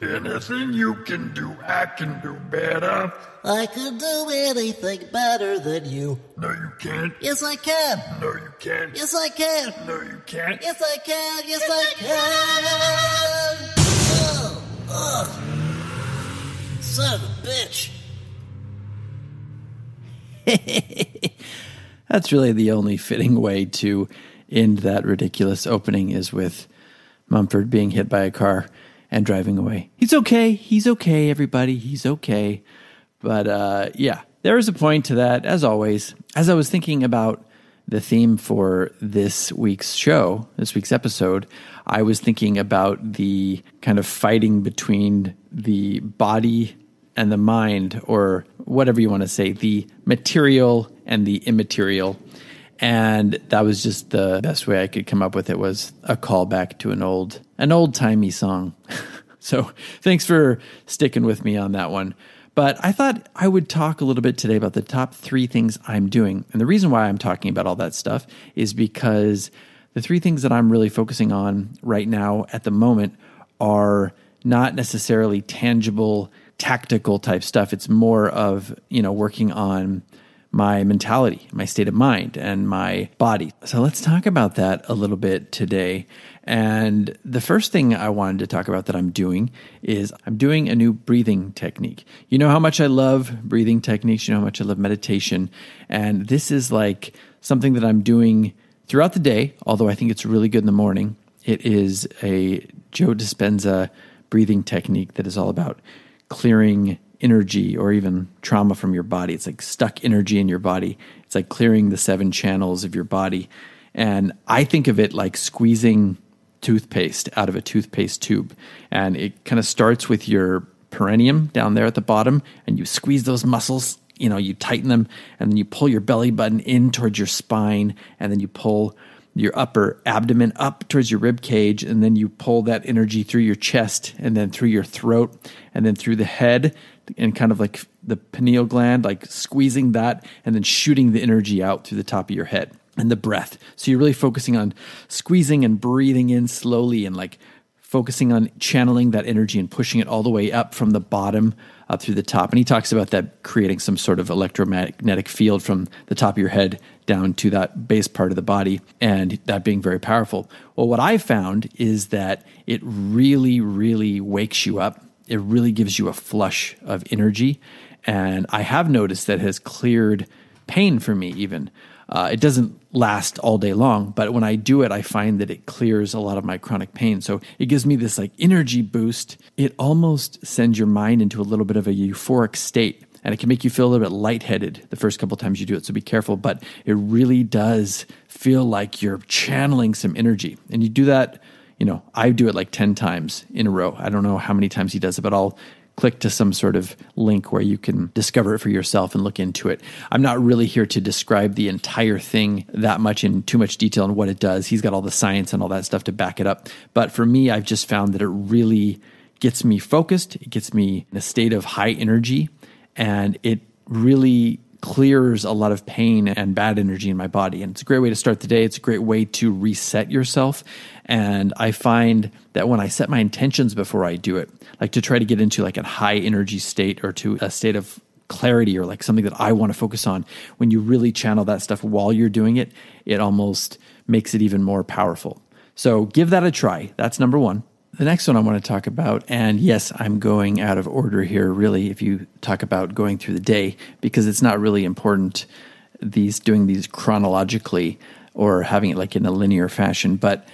Anything you can do, I can do better. I can do anything better than you. No, you can't. Yes, I can. No, you can't. Yes, I can. No, you can't. Yes, I can. Yes, I can. Oh, oh. Son of a bitch. That's really the only fitting way to end that ridiculous opening is with Mumford being hit by a car and driving away. He's okay. He's okay, everybody. He's okay. But uh, yeah, there is a point to that, as always. As I was thinking about the theme for this week's show, this week's episode, I was thinking about the kind of fighting between the body and the mind, or whatever you want to say, the material and the immaterial. And that was just the best way I could come up with it was a callback to an old an old timey song. so thanks for sticking with me on that one. But I thought I would talk a little bit today about the top three things I'm doing. And the reason why I'm talking about all that stuff is because the three things that I'm really focusing on right now at the moment are not necessarily tangible, tactical type stuff. It's more of, you know, working on my mentality, my state of mind, and my body. So let's talk about that a little bit today. And the first thing I wanted to talk about that I'm doing is I'm doing a new breathing technique. You know how much I love breathing techniques, you know how much I love meditation. And this is like something that I'm doing throughout the day, although I think it's really good in the morning. It is a Joe Dispenza breathing technique that is all about clearing energy or even trauma from your body. It's like stuck energy in your body. It's like clearing the seven channels of your body. And I think of it like squeezing toothpaste out of a toothpaste tube. And it kind of starts with your perineum down there at the bottom, and you squeeze those muscles. You know, you tighten them, and then you pull your belly button in towards your spine, and then you pull your upper abdomen up towards your rib cage, and then you pull that energy through your chest, and then through your throat, and then through the head, and kind of like the pineal gland, like squeezing that, and then shooting the energy out through the top of your head, and the breath. So you're really focusing on squeezing and breathing in slowly, and like focusing on channeling that energy and pushing it all the way up from the bottom up through the top. And he talks about that creating some sort of electromagnetic field from the top of your head down to that base part of the body, and that being very powerful. Well, what I found is that it really, really wakes you up. It really gives you a flush of energy. And I have noticed that has cleared pain for me, even. Uh, it doesn't last all day long, but when I do it, I find that it clears a lot of my chronic pain. So it gives me this like energy boost. It almost sends your mind into a little bit of a euphoric state and it can make you feel a little bit lightheaded the first couple times you do it. So be careful, but it really does feel like you're channeling some energy. And you do that, you know, I do it like 10 times in a row. I don't know how many times he does it, but I'll click to some sort of link where you can discover it for yourself and look into it. I'm not really here to describe the entire thing that much in too much detail on what it does. He's got all the science and all that stuff to back it up. But for me, I've just found that it really gets me focused, it gets me in a state of high energy, and it really clears a lot of pain and bad energy in my body. And it's a great way to start the day. It's a great way to reset yourself. And I find that when I set my intentions before I do it, like to try to get into like a high energy state or to a state of clarity or like something that I want to focus on, when you really channel that stuff while you're doing it, it almost makes it even more powerful. So give that a try. That's number one. The next one I want to talk about, and yes, I'm going out of order here, really, if you talk about going through the day, because it's not really important these doing these chronologically or having it like in a linear fashion. But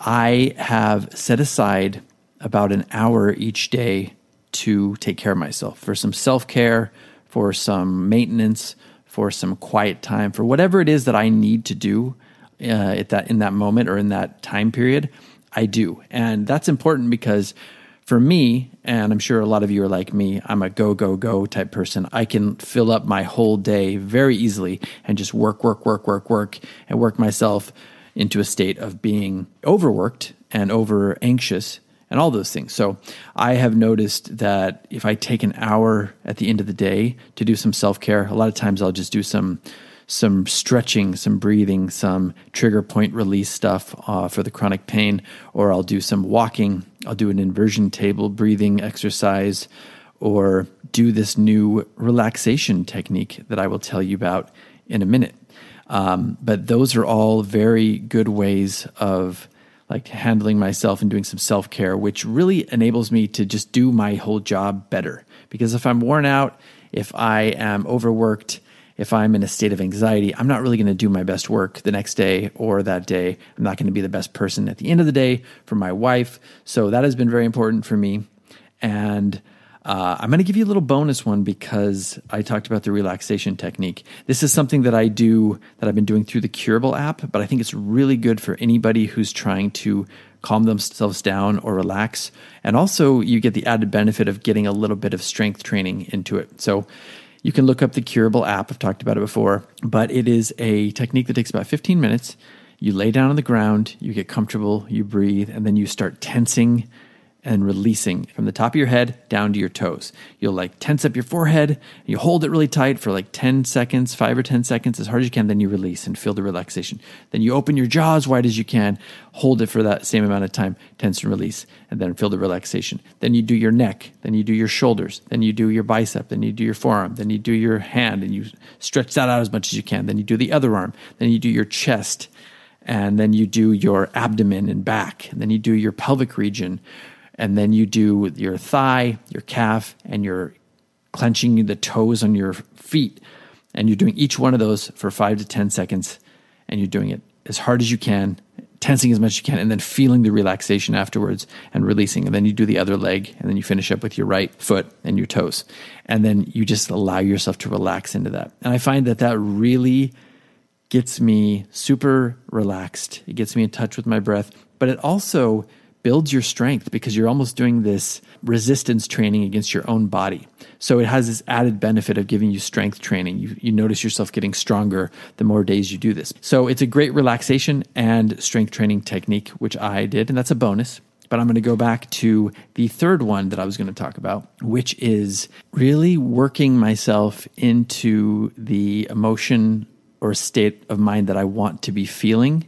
I have set aside about an hour each day to take care of myself for some self care, for some maintenance, for some quiet time, for whatever it is that I need to do uh, at that in that moment or in that time period. I do, and that's important because for me, and I'm sure a lot of you are like me, I'm a go, go, go type person. I can fill up my whole day very easily and just work, work, work, work, work, and work myself into a state of being overworked and over anxious and all those things. So I have noticed that if I take an hour at the end of the day to do some self care, a lot of times I'll just do some some stretching, some breathing, some trigger point release stuff uh, for the chronic pain, or I'll do some walking. I'll do an inversion table breathing exercise, or do this new relaxation technique that I will tell you about in a minute. Um, but those are all very good ways of like handling myself and doing some self care, which really enables me to just do my whole job better. Because if I'm worn out, if I am overworked, if I'm in a state of anxiety, I'm not really going to do my best work the next day or that day. I'm not going to be the best person at the end of the day for my wife. So that has been very important for me. And uh, I'm going to give you a little bonus one because I talked about the relaxation technique. This is something that I do that I've been doing through the Curable app, but I think it's really good for anybody who's trying to calm themselves down or relax. And also, you get the added benefit of getting a little bit of strength training into it. So, you can look up the Curable app. I've talked about it before, but it is a technique that takes about 15 minutes. You lay down on the ground, you get comfortable, you breathe, and then you start tensing and releasing from the top of your head down to your toes. You'll like tense up your forehead, you hold it really tight for like 10 seconds, 5 or 10 seconds as hard as you can, then you release and feel the relaxation. Then you open your jaw as wide as you can, hold it for that same amount of time, tense and release, and then feel the relaxation. Then you do your neck, then you do your shoulders, then you do your bicep, then you do your forearm, then you do your hand and you stretch that out as much as you can. Then you do the other arm, then you do your chest, and then you do your abdomen and back, and then you do your pelvic region and then you do your thigh, your calf, and you're clenching the toes on your feet. And you're doing each one of those for five to 10 seconds. And you're doing it as hard as you can, tensing as much as you can, and then feeling the relaxation afterwards and releasing. And then you do the other leg, and then you finish up with your right foot and your toes. And then you just allow yourself to relax into that. And I find that that really gets me super relaxed. It gets me in touch with my breath, but it also builds your strength because you're almost doing this resistance training against your own body. So it has this added benefit of giving you strength training. You, you notice yourself getting stronger the more days you do this. So it's a great relaxation and strength training technique, which I did, and that's a bonus. But I'm going to go back to the third one that I was going to talk about, which is really working myself into the emotion or state of mind that I want to be feeling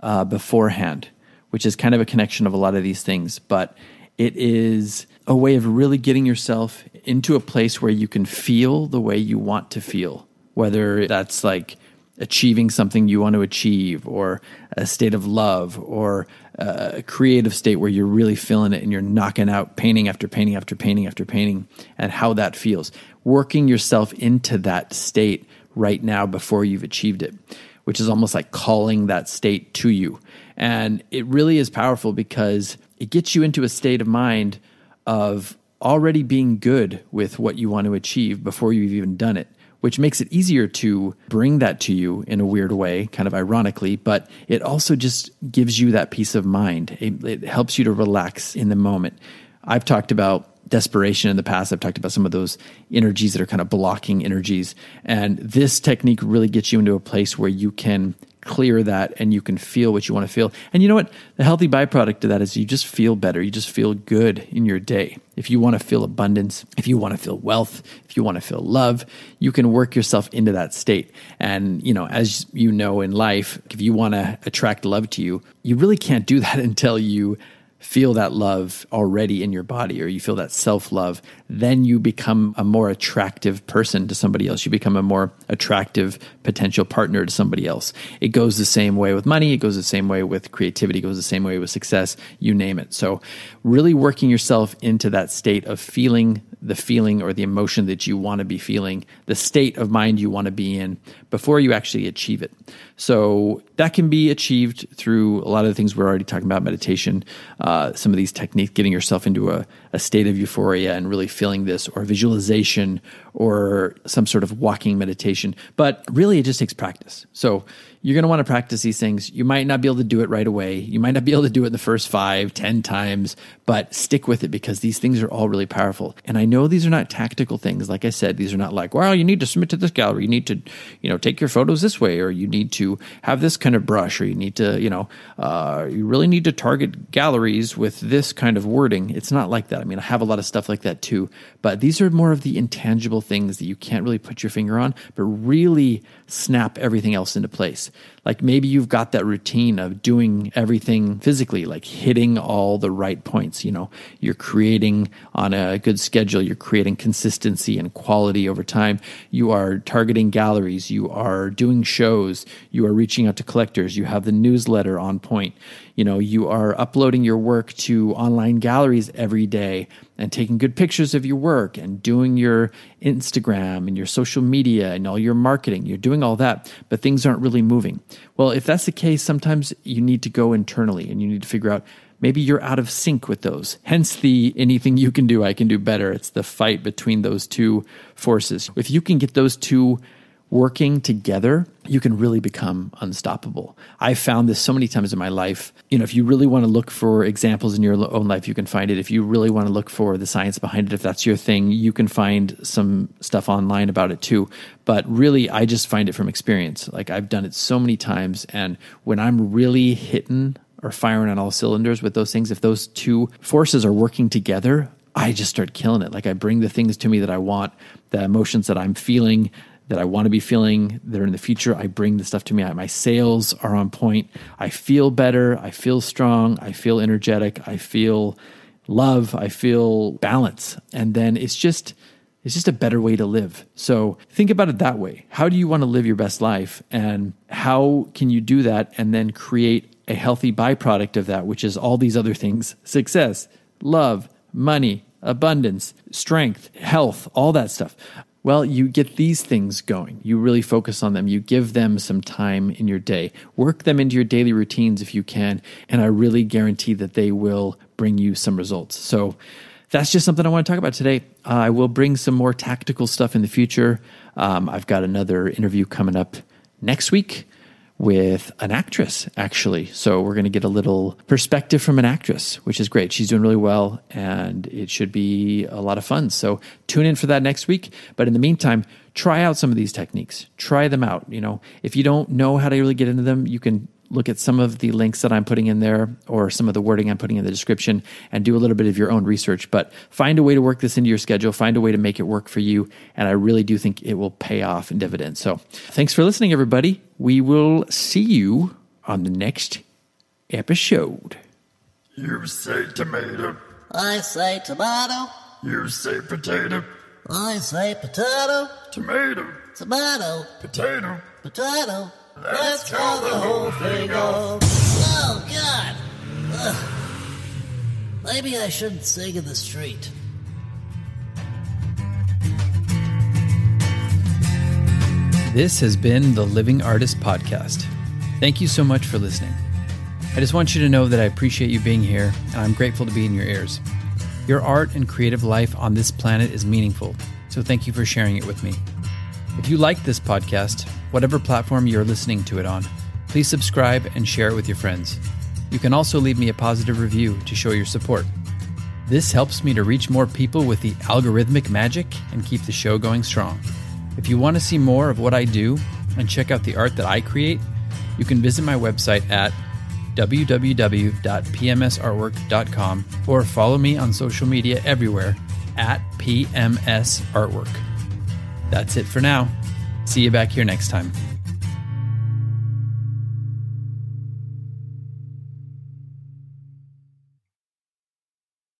uh, beforehand which is kind of a connection of a lot of these things, but it is a way of really getting yourself into a place where you can feel the way you want to feel, whether that's like achieving something you want to achieve, or a state of love, or a creative state where you're really feeling it and you're knocking out painting after painting after painting after painting, and how that feels. Working yourself into that state right now before you've achieved it. Which is almost like calling that state to you. And it really is powerful because it gets you into a state of mind of already being good with what you want to achieve before you've even done it which makes it easier to bring that to you in a weird way, kind of ironically, but it also just gives you that peace of mind. It, it, helps you to relax in the moment. I've talked about desperation in the past. I've talked about some of those energies that are kind of blocking energies. And this technique really gets you into a place where you can clear that and you can feel what you want to feel. And you know what? The healthy byproduct of that is you just feel better. You just feel good in your day. If you want to feel abundance, if you want to feel wealth, if you want to feel love, you can work yourself into that state. And, you know, as you know in life, if you want to attract love to you, you really can't do that until you feel that love already in your body or you feel that self love, then you become a more attractive person to somebody else. You become a more attractive potential partner to somebody else. It goes the same way with money. It goes the same way with creativity. It goes the same way with success. You name it. So, really working yourself into that state of feeling the feeling or the emotion that you want to be feeling, the state of mind you want to be in before you actually achieve it. So that can be achieved through a lot of the things we're already talking about meditation, uh, some of these techniques, getting yourself into a, a state of euphoria and really feeling this, or visualization, or some sort of walking meditation. But really, it just takes practice. So you're going to want to practice these things. You might not be able to do it right away. You might not be able to do it the first five, ten times, but stick with it because these things are all really powerful. And I know these are not tactical things. Like I said, these are not like, well, you need to submit to this gallery. You need to, you know, take your photos this way, or you need to have this kind of brush, or you need to, you know, uh, you really need to target galleries with this kind of wording. It's not like that. I mean, I have a lot of stuff like that too, but these are more of the intangible things that you can't really put your finger on, but really snap everything else into place. Like maybe you've got that routine of doing everything physically, like hitting all the right points. You know, you're creating on a good schedule, you're creating consistency and quality over time. You are targeting galleries, you are doing shows, you are reaching out to collectors, you have the newsletter on point. You know, you are uploading your work to online galleries every day and taking good pictures of your work and doing your Instagram and your social media and all your marketing. You're doing all that, but things aren't really moving. Well, if that's the case, sometimes you need to go internally and you need to figure out maybe you're out of sync with those. Hence the anything you can do, I can do better. It's the fight between those two forces. If you can get those two working together, you can really become unstoppable. I've found this so many times in my life. You know, if you really want to look for examples in your own life, you can find it. If you really want to look for the science behind it, if that's your thing, you can find some stuff online about it too. But really, I just find it from experience. Like I've done it so many times. And when I'm really hitting or firing on all cylinders with those things, if those two forces are working together, I just start killing it. Like I bring the things to me that I want, the emotions that I'm feeling, that I want to be feeling that are in the future. I bring the stuff to me. My sales are on point. I feel better. I feel strong. I feel energetic. I feel love. I feel balance. And then it's just, it's just a better way to live. So think about it that way. How do you want to live your best life? And how can you do that and then create a healthy byproduct of that, which is all these other things success, love, money, abundance, strength, health, all that stuff. Well, you get these things going. You really focus on them. You give them some time in your day. Work them into your daily routines if you can. And I really guarantee that they will bring you some results. So that's just something I want to talk about today. Uh, I will bring some more tactical stuff in the future. Um, I've got another interview coming up next week with an actress, actually. So we're going to get a little perspective from an actress, which is great. She's doing really well and it should be a lot of fun. So tune in for that next week. But in the meantime, try out some of these techniques. Try them out. You know, if you don't know how to really get into them, you can look at some of the links that I'm putting in there or some of the wording I'm putting in the description and do a little bit of your own research. But find a way to work this into your schedule, find a way to make it work for you. And I really do think it will pay off in dividends. So thanks for listening, everybody. We will see you on the next episode. You say tomato. I say tomato. You say potato. I say potato. Tomato. Tomato. Potato. Potato. Let's call the whole thing off. Oh, God. Ugh. Maybe I shouldn't sing in the street. This has been the Living Artist Podcast. Thank you so much for listening. I just want you to know that I appreciate you being here, and I'm grateful to be in your ears. Your art and creative life on this planet is meaningful, so thank you for sharing it with me. If you like this podcast, whatever platform you're listening to it on, please subscribe and share it with your friends. You can also leave me a positive review to show your support. This helps me to reach more people with the algorithmic magic and keep the show going strong. If you want to see more of what I do and check out the art that I create, you can visit my website at www.pmsartwork.com or follow me on social media everywhere at PMS Artwork. That's it for now. See you back here next time.